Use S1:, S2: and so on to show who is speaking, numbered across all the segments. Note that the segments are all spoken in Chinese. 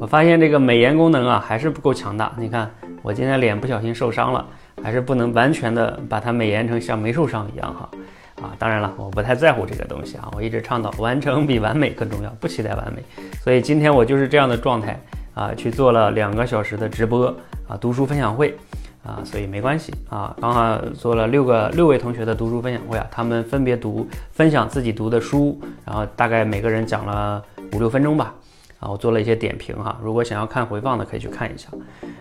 S1: 我发现这个美颜功能啊还是不够强大。你看我今天脸不小心受伤了，还是不能完全的把它美颜成像没受伤一样哈。啊，当然了，我不太在乎这个东西啊，我一直倡导完成比完美更重要，不期待完美。所以今天我就是这样的状态啊，去做了两个小时的直播啊，读书分享会啊，所以没关系啊，刚好做了六个六位同学的读书分享会啊，他们分别读分享自己读的书，然后大概每个人讲了五六分钟吧。啊，我做了一些点评哈，如果想要看回放的，可以去看一下。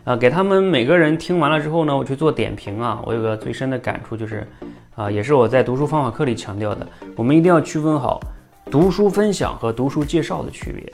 S1: 啊，给他们每个人听完了之后呢，我去做点评啊，我有个最深的感触就是，啊，也是我在读书方法课里强调的，我们一定要区分好读书分享和读书介绍的区别。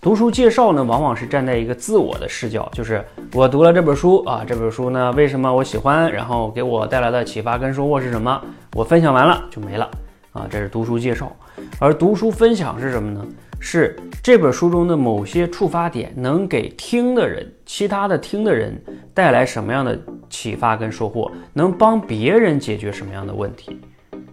S1: 读书介绍呢，往往是站在一个自我的视角，就是我读了这本书啊，这本书呢为什么我喜欢，然后给我带来的启发跟收获是什么，我分享完了就没了啊，这是读书介绍。而读书分享是什么呢？是这本书中的某些触发点能给听的人、其他的听的人带来什么样的启发跟收获，能帮别人解决什么样的问题？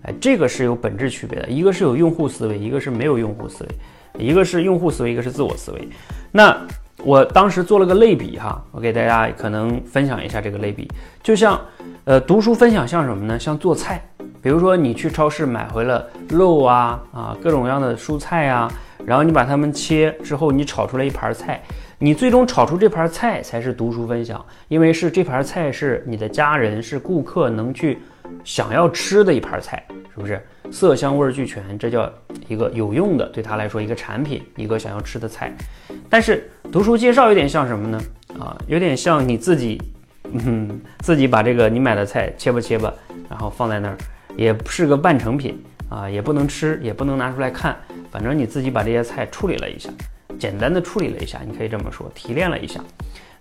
S1: 哎，这个是有本质区别的，一个是有用户思维，一个是没有用户思维，一个是用户思维，一个是自我思维。那我当时做了个类比哈，我给大家可能分享一下这个类比，就像呃读书分享像什么呢？像做菜，比如说你去超市买回了肉啊啊各种各样的蔬菜啊。然后你把它们切之后，你炒出来一盘菜，你最终炒出这盘菜才是读书分享，因为是这盘菜是你的家人是顾客能去想要吃的一盘菜，是不是？色香味俱全，这叫一个有用的，对他来说一个产品，一个想要吃的菜。但是读书介绍有点像什么呢？啊，有点像你自己，嗯，自己把这个你买的菜切吧切吧，然后放在那儿，也不是个半成品啊，也不能吃，也不能拿出来看。反正你自己把这些菜处理了一下，简单的处理了一下，你可以这么说，提炼了一下，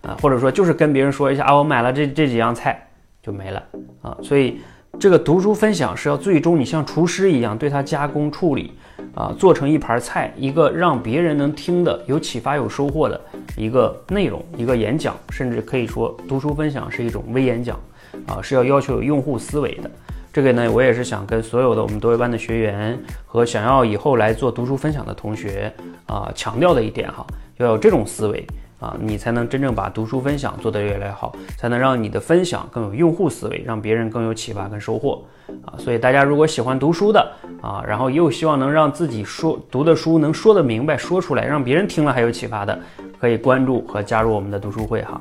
S1: 啊，或者说就是跟别人说一下啊，我买了这这几样菜就没了啊。所以这个读书分享是要最终你像厨师一样对它加工处理啊，做成一盘菜，一个让别人能听的有启发有收获的一个内容，一个演讲，甚至可以说读书分享是一种微演讲啊，是要要求有用户思维的。这个呢，我也是想跟所有的我们多维班的学员和想要以后来做读书分享的同学啊强调的一点哈，要有这种思维啊，你才能真正把读书分享做得越来越好，才能让你的分享更有用户思维，让别人更有启发跟收获啊。所以大家如果喜欢读书的啊，然后又希望能让自己说读的书能说得明白，说出来，让别人听了还有启发的，可以关注和加入我们的读书会哈。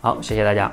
S1: 好，谢谢大家。